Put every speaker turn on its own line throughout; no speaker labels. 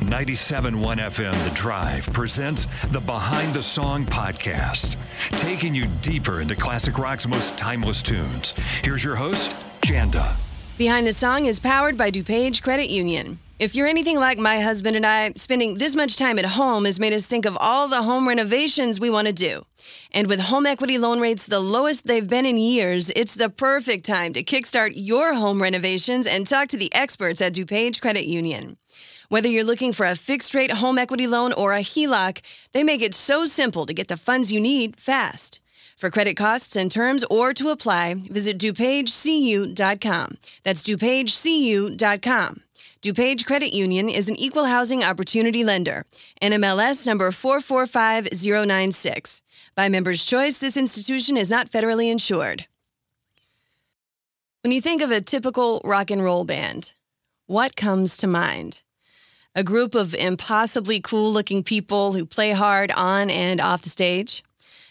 97.1 FM The Drive presents the Behind the Song podcast, taking you deeper into classic rock's most timeless tunes. Here's your host, Janda.
Behind the Song is powered by DuPage Credit Union. If you're anything like my husband and I, spending this much time at home has made us think of all the home renovations we want to do. And with home equity loan rates the lowest they've been in years, it's the perfect time to kickstart your home renovations and talk to the experts at DuPage Credit Union. Whether you're looking for a fixed rate home equity loan or a HELOC, they make it so simple to get the funds you need fast. For credit costs and terms or to apply, visit DuPageCU.com. That's DuPageCU.com. DuPage Credit Union is an equal housing opportunity lender. NMLS number 445096. By member's choice, this institution is not federally insured. When you think of a typical rock and roll band, what comes to mind? A group of impossibly cool looking people who play hard on and off the stage?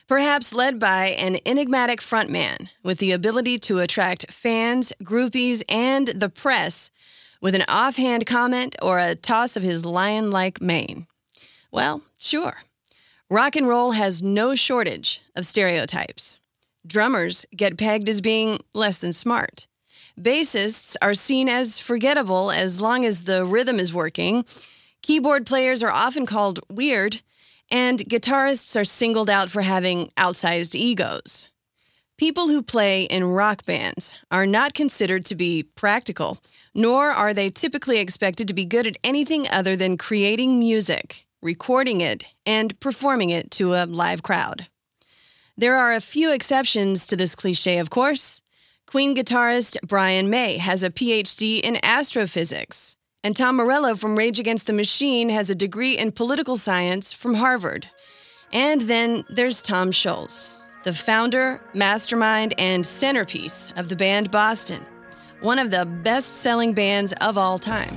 Perhaps led by an enigmatic frontman with the ability to attract fans, groupies, and the press with an offhand comment or a toss of his lion like mane? Well, sure. Rock and roll has no shortage of stereotypes. Drummers get pegged as being less than smart. Bassists are seen as forgettable as long as the rhythm is working. Keyboard players are often called weird, and guitarists are singled out for having outsized egos. People who play in rock bands are not considered to be practical, nor are they typically expected to be good at anything other than creating music, recording it, and performing it to a live crowd. There are a few exceptions to this cliche, of course. Queen guitarist Brian May has a PhD in astrophysics, and Tom Morello from Rage Against the Machine has a degree in political science from Harvard. And then there's Tom Scholz, the founder, mastermind, and centerpiece of the band Boston, one of the best selling bands of all time.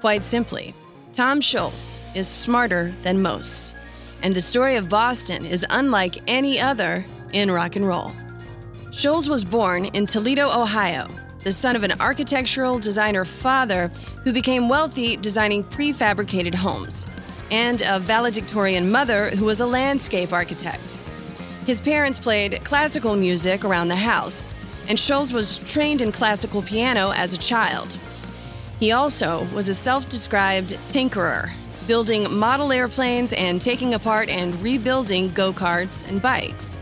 Quite simply, Tom Scholz is smarter than most, and the story of Boston is unlike any other in rock and roll. Scholz was born in Toledo, Ohio, the son of an architectural designer father who became wealthy designing prefabricated homes, and a valedictorian mother who was a landscape architect. His parents played classical music around the house, and Scholz was trained in classical piano as a child. He also was a self described tinkerer, building model airplanes and taking apart and rebuilding go karts and bikes.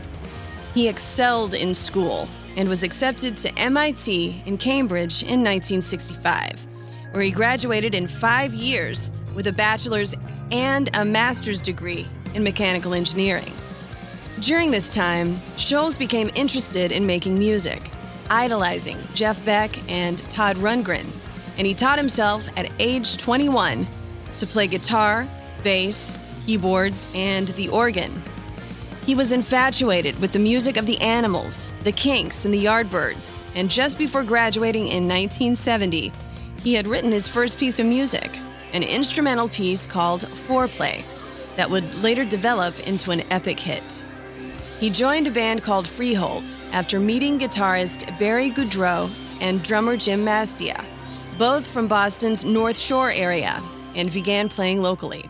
He excelled in school and was accepted to MIT in Cambridge in 1965, where he graduated in five years with a bachelor's and a master's degree in mechanical engineering. During this time, Scholz became interested in making music, idolizing Jeff Beck and Todd Rundgren, and he taught himself at age 21 to play guitar, bass, keyboards, and the organ. He was infatuated with the music of the Animals, the Kinks, and the Yardbirds, and just before graduating in 1970, he had written his first piece of music, an instrumental piece called Foreplay, that would later develop into an epic hit. He joined a band called Freehold after meeting guitarist Barry Goudreau and drummer Jim Masdea, both from Boston's North Shore area, and began playing locally.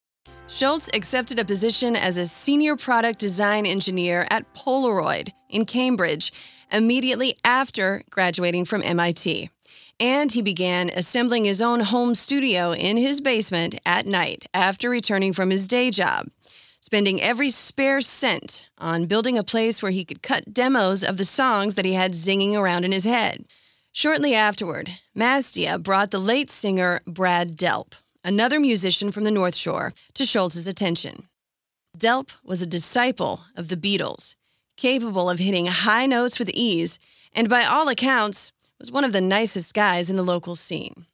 Scholz accepted a position as a senior product design engineer at Polaroid in Cambridge immediately after graduating from MIT. and he began assembling his own home studio in his basement at night after returning from his day job, spending every spare cent on building a place where he could cut demos of the songs that he had zinging around in his head. Shortly afterward, Masdea brought the late singer Brad Delp, another musician from the North Shore, to Scholz's attention. Delp was a disciple of the Beatles, capable of hitting high notes with ease, and by all accounts, was one of the nicest guys in the local scene.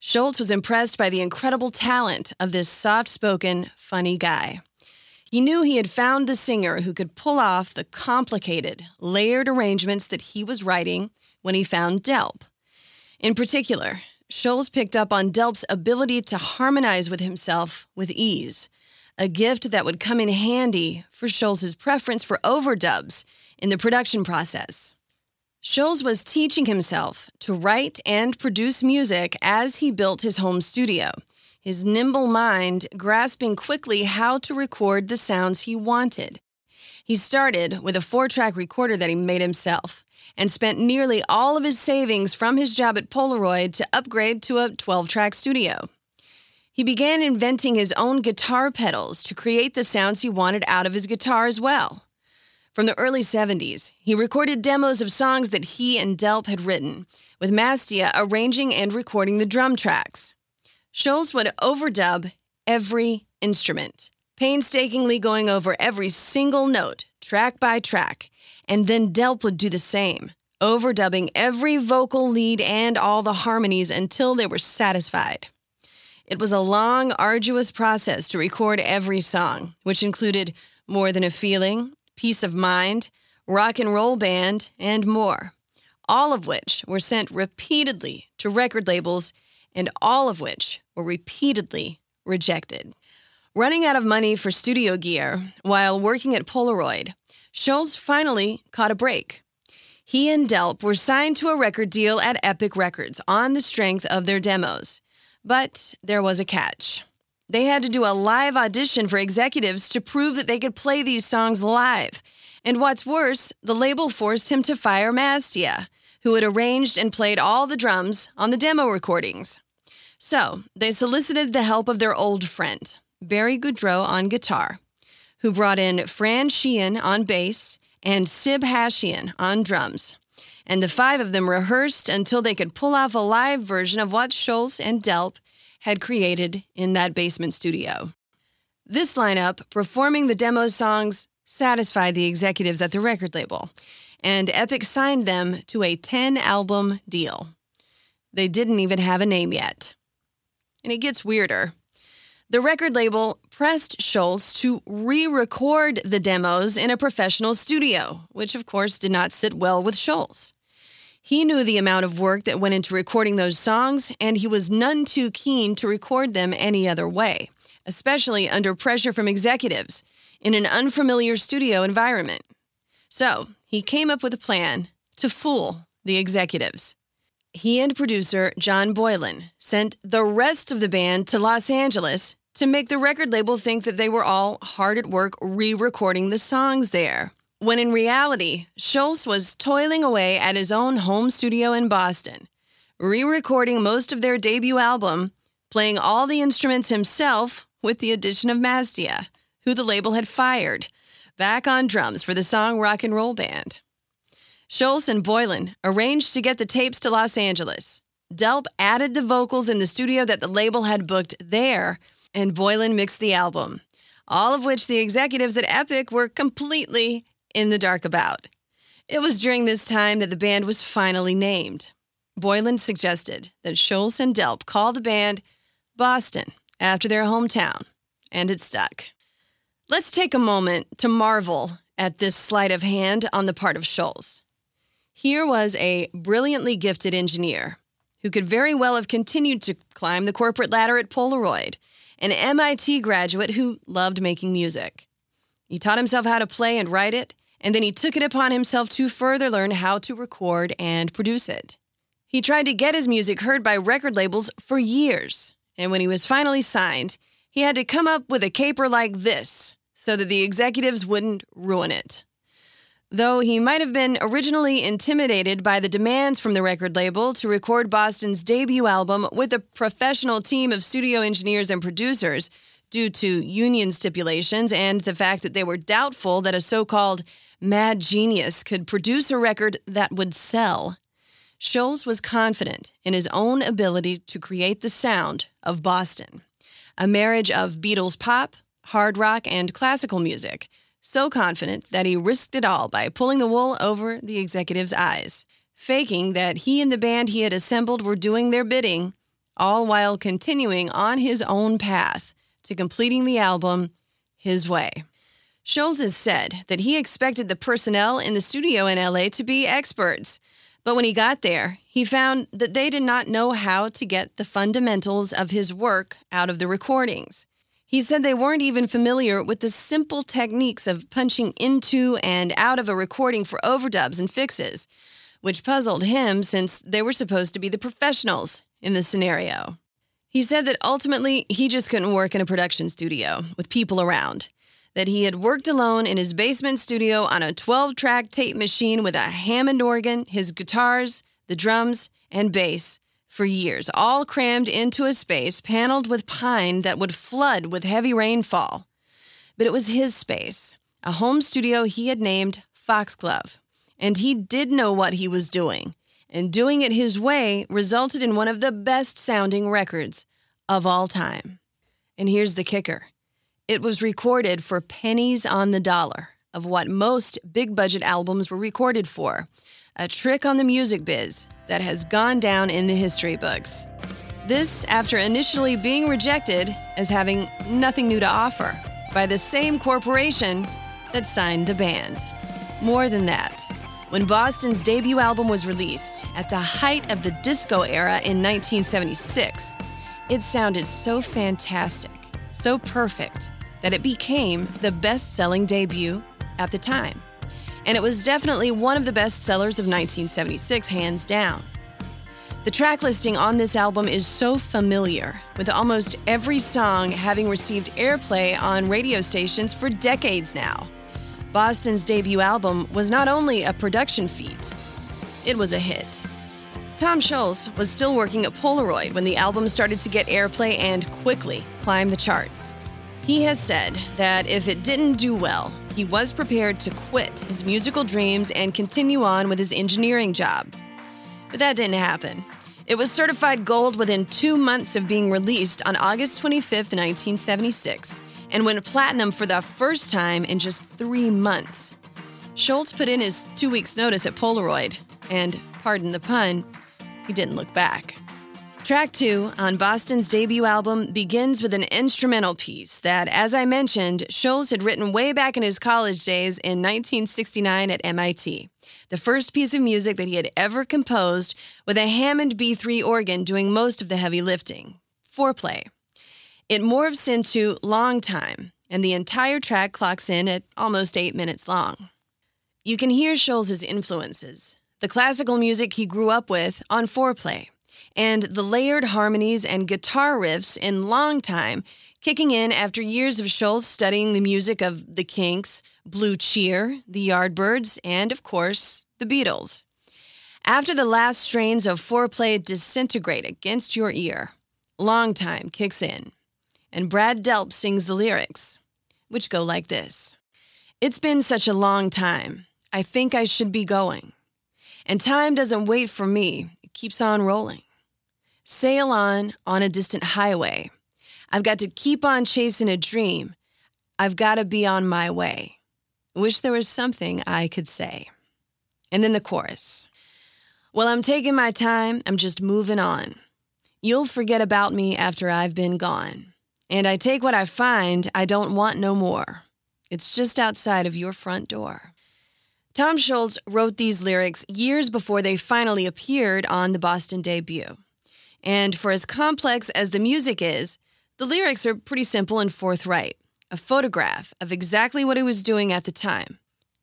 Scholz was impressed by the incredible talent of this soft spoken, funny guy. He knew he had found the singer who could pull off the complicated, layered arrangements that he was writing when he found Delp. In particular, Scholz picked up on Delp's ability to harmonize with himself with ease, a gift that would come in handy for Scholz's preference for overdubs in the production process. Scholz was teaching himself to write and produce music as he built his home studio, his nimble mind grasping quickly how to record the sounds he wanted. He started with a four track recorder that he made himself and spent nearly all of his savings from his job at Polaroid to upgrade to a 12 track studio. He began inventing his own guitar pedals to create the sounds he wanted out of his guitar as well. From the early 70s, he recorded demos of songs that he and Delp had written, with Masdea arranging and recording the drum tracks. Scholz would overdub every instrument, painstakingly going over every single note, track by track, and then Delp would do the same, overdubbing every vocal lead and all the harmonies until they were satisfied. It was a long, arduous process to record every song, which included More Than a Feeling, Peace of Mind, Rock and Roll Band, and more, all of which were sent repeatedly to record labels and all of which were repeatedly rejected. Running out of money for studio gear while working at Polaroid, Scholz finally caught a break. He and Delp were signed to a record deal at Epic Records on the strength of their demos. But there was a catch. They had to do a live audition for executives to prove that they could play these songs live. And what's worse, the label forced him to fire Masdea, who had arranged and played all the drums on the demo recordings. So they solicited the help of their old friend, Barry Goudreau on guitar, who brought in Fran Sheehan on bass and Sib Hashian on drums. And the five of them rehearsed until they could pull off a live version of what Scholz and Delp had created in that basement studio. This lineup, performing the demo songs, satisfied the executives at the record label, and Epic signed them to a 10 album deal. They didn't even have a name yet. And it gets weirder. The record label pressed Scholz to re record the demos in a professional studio, which of course did not sit well with Scholz. He knew the amount of work that went into recording those songs, and he was none too keen to record them any other way, especially under pressure from executives in an unfamiliar studio environment. So he came up with a plan to fool the executives. He and producer John Boylan sent the rest of the band to Los Angeles to make the record label think that they were all hard at work re recording the songs there when in reality, Scholz was toiling away at his own home studio in Boston, re recording most of their debut album, playing all the instruments himself with the addition of Masdea, who the label had fired, back on drums for the song Rock and Roll Band. Scholz and Boylan arranged to get the tapes to Los Angeles. Delp added the vocals in the studio that the label had booked there, and Boylan mixed the album, all of which the executives at Epic were completely in the dark about. It was during this time that the band was finally named. Boylan suggested that Scholz and Delp call the band Boston after their hometown, and it stuck. Let's take a moment to marvel at this sleight of hand on the part of Scholz. Here was a brilliantly gifted engineer who could very well have continued to climb the corporate ladder at Polaroid, an MIT graduate who loved making music. He taught himself how to play and write it, and then he took it upon himself to further learn how to record and produce it. He tried to get his music heard by record labels for years, and when he was finally signed, he had to come up with a caper like this so that the executives wouldn't ruin it. Though he might have been originally intimidated by the demands from the record label to record Boston's debut album with a professional team of studio engineers and producers, due to union stipulations and the fact that they were doubtful that a so called mad genius could produce a record that would sell, Scholz was confident in his own ability to create the sound of Boston, a marriage of Beatles pop, hard rock, and classical music so confident that he risked it all by pulling the wool over the executive's eyes, faking that he and the band he had assembled were doing their bidding, all while continuing on his own path to completing the album his way. Scholz has said that he expected the personnel in the studio in LA to be experts, but when he got there, he found that they did not know how to get the fundamentals of his work out of the recordings. He said they weren't even familiar with the simple techniques of punching into and out of a recording for overdubs and fixes, which puzzled him since they were supposed to be the professionals in the scenario. He said that ultimately he just couldn't work in a production studio with people around, that he had worked alone in his basement studio on a 12 track tape machine with a Hammond organ, his guitars, the drums, and bass for years, all crammed into a space paneled with pine that would flood with heavy rainfall. But it was his space, a home studio he had named Foxglove, and he did know what he was doing. And doing it his way resulted in one of the best sounding records of all time. And here's the kicker it was recorded for pennies on the dollar of what most big budget albums were recorded for a trick on the music biz that has gone down in the history books. This after initially being rejected as having nothing new to offer by the same corporation that signed the band. More than that, when Boston's debut album was released at the height of the disco era in 1976, it sounded so fantastic, so perfect, that it became the best selling debut at the time and it was definitely one of the best sellers of 1976, hands down. The track listing on this album is so familiar, with almost every song having received airplay on radio stations for decades now. Boston's debut album was not only a production feat, it was a hit. Tom Scholz was still working at Polaroid when the album started to get airplay and quickly climb the charts. He has said that if it didn't do well, he was prepared to quit his musical dreams and continue on with his engineering job. But that didn't happen. It was certified gold within two months of being released on August 25, 1976, and went platinum for the first time in just three months. Scholz put in his two weeks' notice at Polaroid, and, pardon the pun, he didn't look back. Track two on Boston's debut album begins with an instrumental piece that, as I mentioned, Scholz had written way back in his college days in 1969 at MIT. The first piece of music that he had ever composed with a Hammond B3 organ doing most of the heavy lifting. Foreplay. It morphs into Long Time, and the entire track clocks in at almost eight minutes long. You can hear Scholz's influences, the classical music he grew up with on Foreplay and the layered harmonies and guitar riffs in Long Time, kicking in after years of Scholz studying the music of The Kinks, Blue Cheer, The Yardbirds, and, of course, The Beatles. After the last strains of foreplay disintegrate against your ear, Long Time kicks in, and Brad Delp sings the lyrics, which go like this It's been such a long time. I think I should be going. And time doesn't wait for me, it keeps on rolling. Sail on on a distant highway. I've got to keep on chasing a dream. I've got to be on my way. Wish there was something I could say. And then the chorus. Well, I'm taking my time, I'm just moving on. You'll forget about me after I've been gone. And I take what I find, I don't want no more. It's just outside of your front door. Tom Scholz wrote these lyrics years before they finally appeared on the Boston debut. And for as complex as the music is, the lyrics are pretty simple and forthright a photograph of exactly what he was doing at the time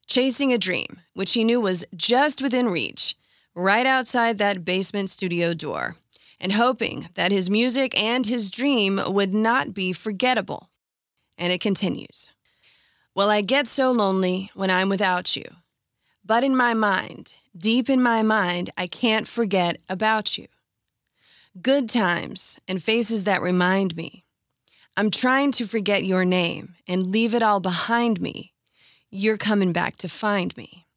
chasing a dream, which he knew was just within reach, right outside that basement studio door, and hoping that his music and his dream would not be forgettable. And it continues Well, I get so lonely when I'm without you. But in my mind, deep in my mind, I can't forget about you. Good times and faces that remind me. I'm trying to forget your name and leave it all behind me. You're coming back to find me.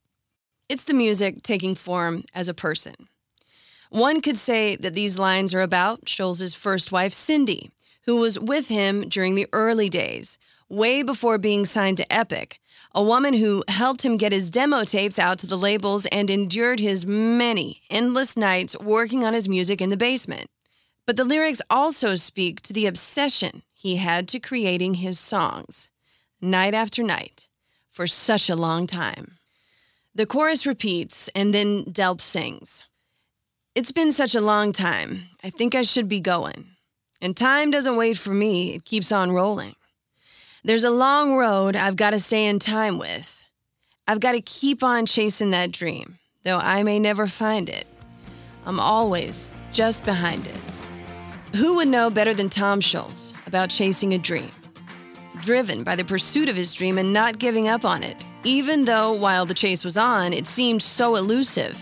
It's the music taking form as a person. One could say that these lines are about Scholz's first wife, Cindy, who was with him during the early days, way before being signed to Epic, a woman who helped him get his demo tapes out to the labels and endured his many endless nights working on his music in the basement. But the lyrics also speak to the obsession he had to creating his songs, night after night, for such a long time. The chorus repeats, and then Delp sings. It's been such a long time. I think I should be going. And time doesn't wait for me, it keeps on rolling. There's a long road I've got to stay in time with. I've got to keep on chasing that dream, though I may never find it. I'm always just behind it. Who would know better than Tom Scholz about chasing a dream? Driven by the pursuit of his dream and not giving up on it, even though while the chase was on, it seemed so elusive.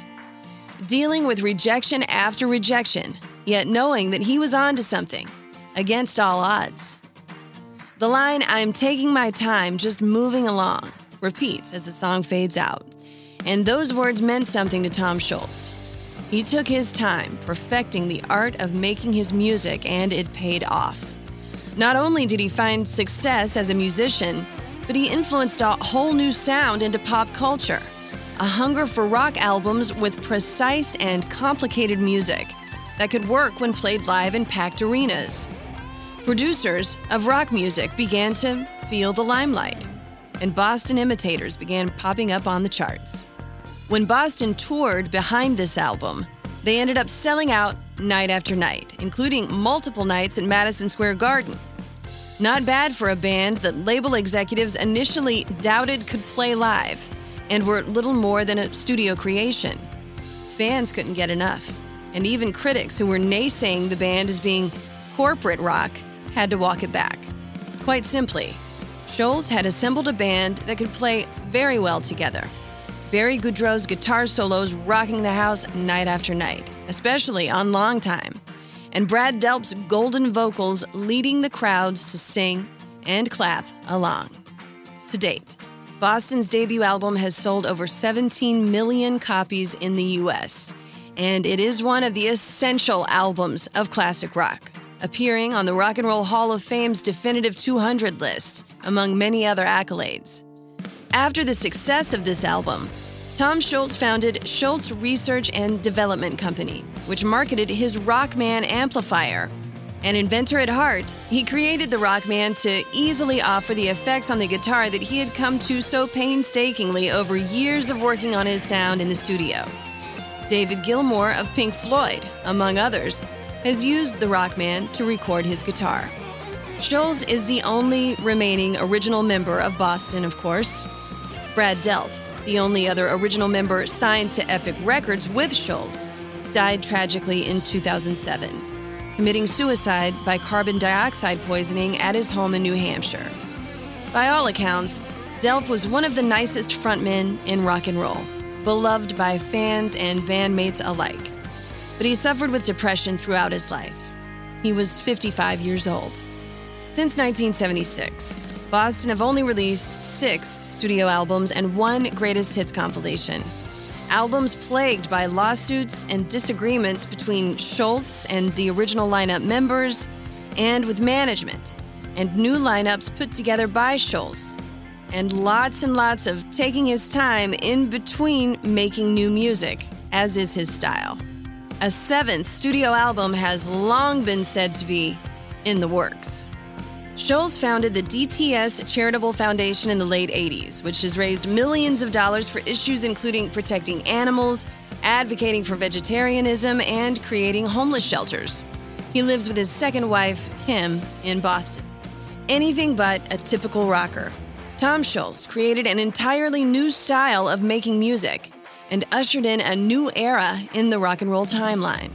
Dealing with rejection after rejection, yet knowing that he was on to something, against all odds. The line, I'm taking my time, just moving along, repeats as the song fades out. And those words meant something to Tom Scholz. He took his time perfecting the art of making his music, and it paid off. Not only did he find success as a musician, but he influenced a whole new sound into pop culture a hunger for rock albums with precise and complicated music that could work when played live in packed arenas. Producers of rock music began to feel the limelight, and Boston imitators began popping up on the charts. When Boston toured behind this album, they ended up selling out night after night, including multiple nights at Madison Square Garden. Not bad for a band that label executives initially doubted could play live and were little more than a studio creation. Fans couldn't get enough, and even critics who were naysaying the band as being corporate rock had to walk it back. Quite simply, Scholz had assembled a band that could play very well together. Barry Goudreau's guitar solos rocking the house night after night, especially on Long Time, and Brad Delp's golden vocals leading the crowds to sing and clap along. To date, Boston's debut album has sold over 17 million copies in the US, and it is one of the essential albums of classic rock appearing on the Rock and Roll Hall of Fame's definitive 200 list, among many other accolades. After the success of this album, Tom Scholz founded Scholz Research and Development Company, which marketed his Rockman amplifier. An inventor at heart, he created the Rockman to easily offer the effects on the guitar that he had come to so painstakingly over years of working on his sound in the studio. David Gilmour of Pink Floyd, among others, has used the Rockman to record his guitar. Scholz is the only remaining original member of Boston, of course. Brad Delp, the only other original member signed to Epic Records with Scholz, died tragically in 2007, committing suicide by carbon dioxide poisoning at his home in New Hampshire. By all accounts, Delp was one of the nicest frontmen in rock and roll, beloved by fans and bandmates alike but he suffered with depression throughout his life. He was 55 years old. Since 1976, Boston have only released six studio albums and one greatest hits compilation. Albums plagued by lawsuits and disagreements between Scholz and the original lineup members, and with management, and new lineups put together by Scholz, and lots and lots of taking his time in between making new music, as is his style. A seventh studio album has long been said to be in the works. Scholz founded the DTS Charitable Foundation in the late 80s, which has raised millions of dollars for issues including protecting animals, advocating for vegetarianism, and creating homeless shelters. He lives with his second wife, Kim, in Boston. Anything but a typical rocker. Tom Scholz created an entirely new style of making music and ushered in a new era in the rock and roll timeline.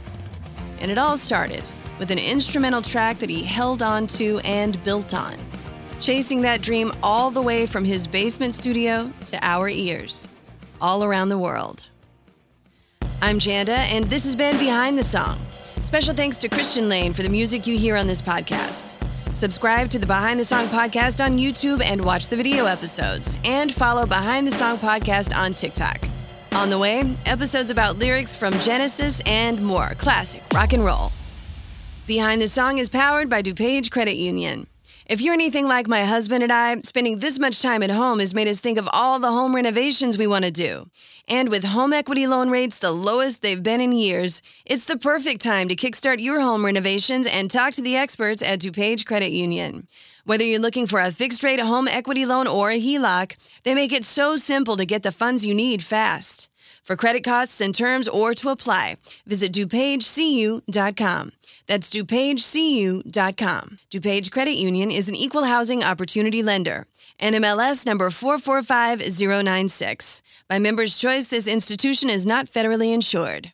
And it all started with an instrumental track that he held on to and built on, chasing that dream all the way from his basement studio to our ears. all around the world. I'm Janda, and this has been Behind the Song. Special thanks to Christian Lane for the music you hear on this podcast. Subscribe to the Behind the Song podcast on YouTube and watch the video episodes. And follow Behind the Song podcast on TikTok. On the way, episodes about lyrics from Genesis and more classic rock and roll. Behind the Song is powered by DuPage Credit Union. If you're anything like my husband and I, spending this much time at home has made us think of all the home renovations we want to do. And with home equity loan rates the lowest they've been in years, it's the perfect time to kickstart your home renovations and talk to the experts at DuPage Credit Union. Whether you're looking for a fixed rate home equity loan or a HELOC, they make it so simple to get the funds you need fast. For credit costs and terms or to apply, visit DuPageCU.com. That's DuPageCU.com. DuPage Credit Union is an equal housing opportunity lender. NMLS number 445096. By Members' Choice, this institution is not federally insured.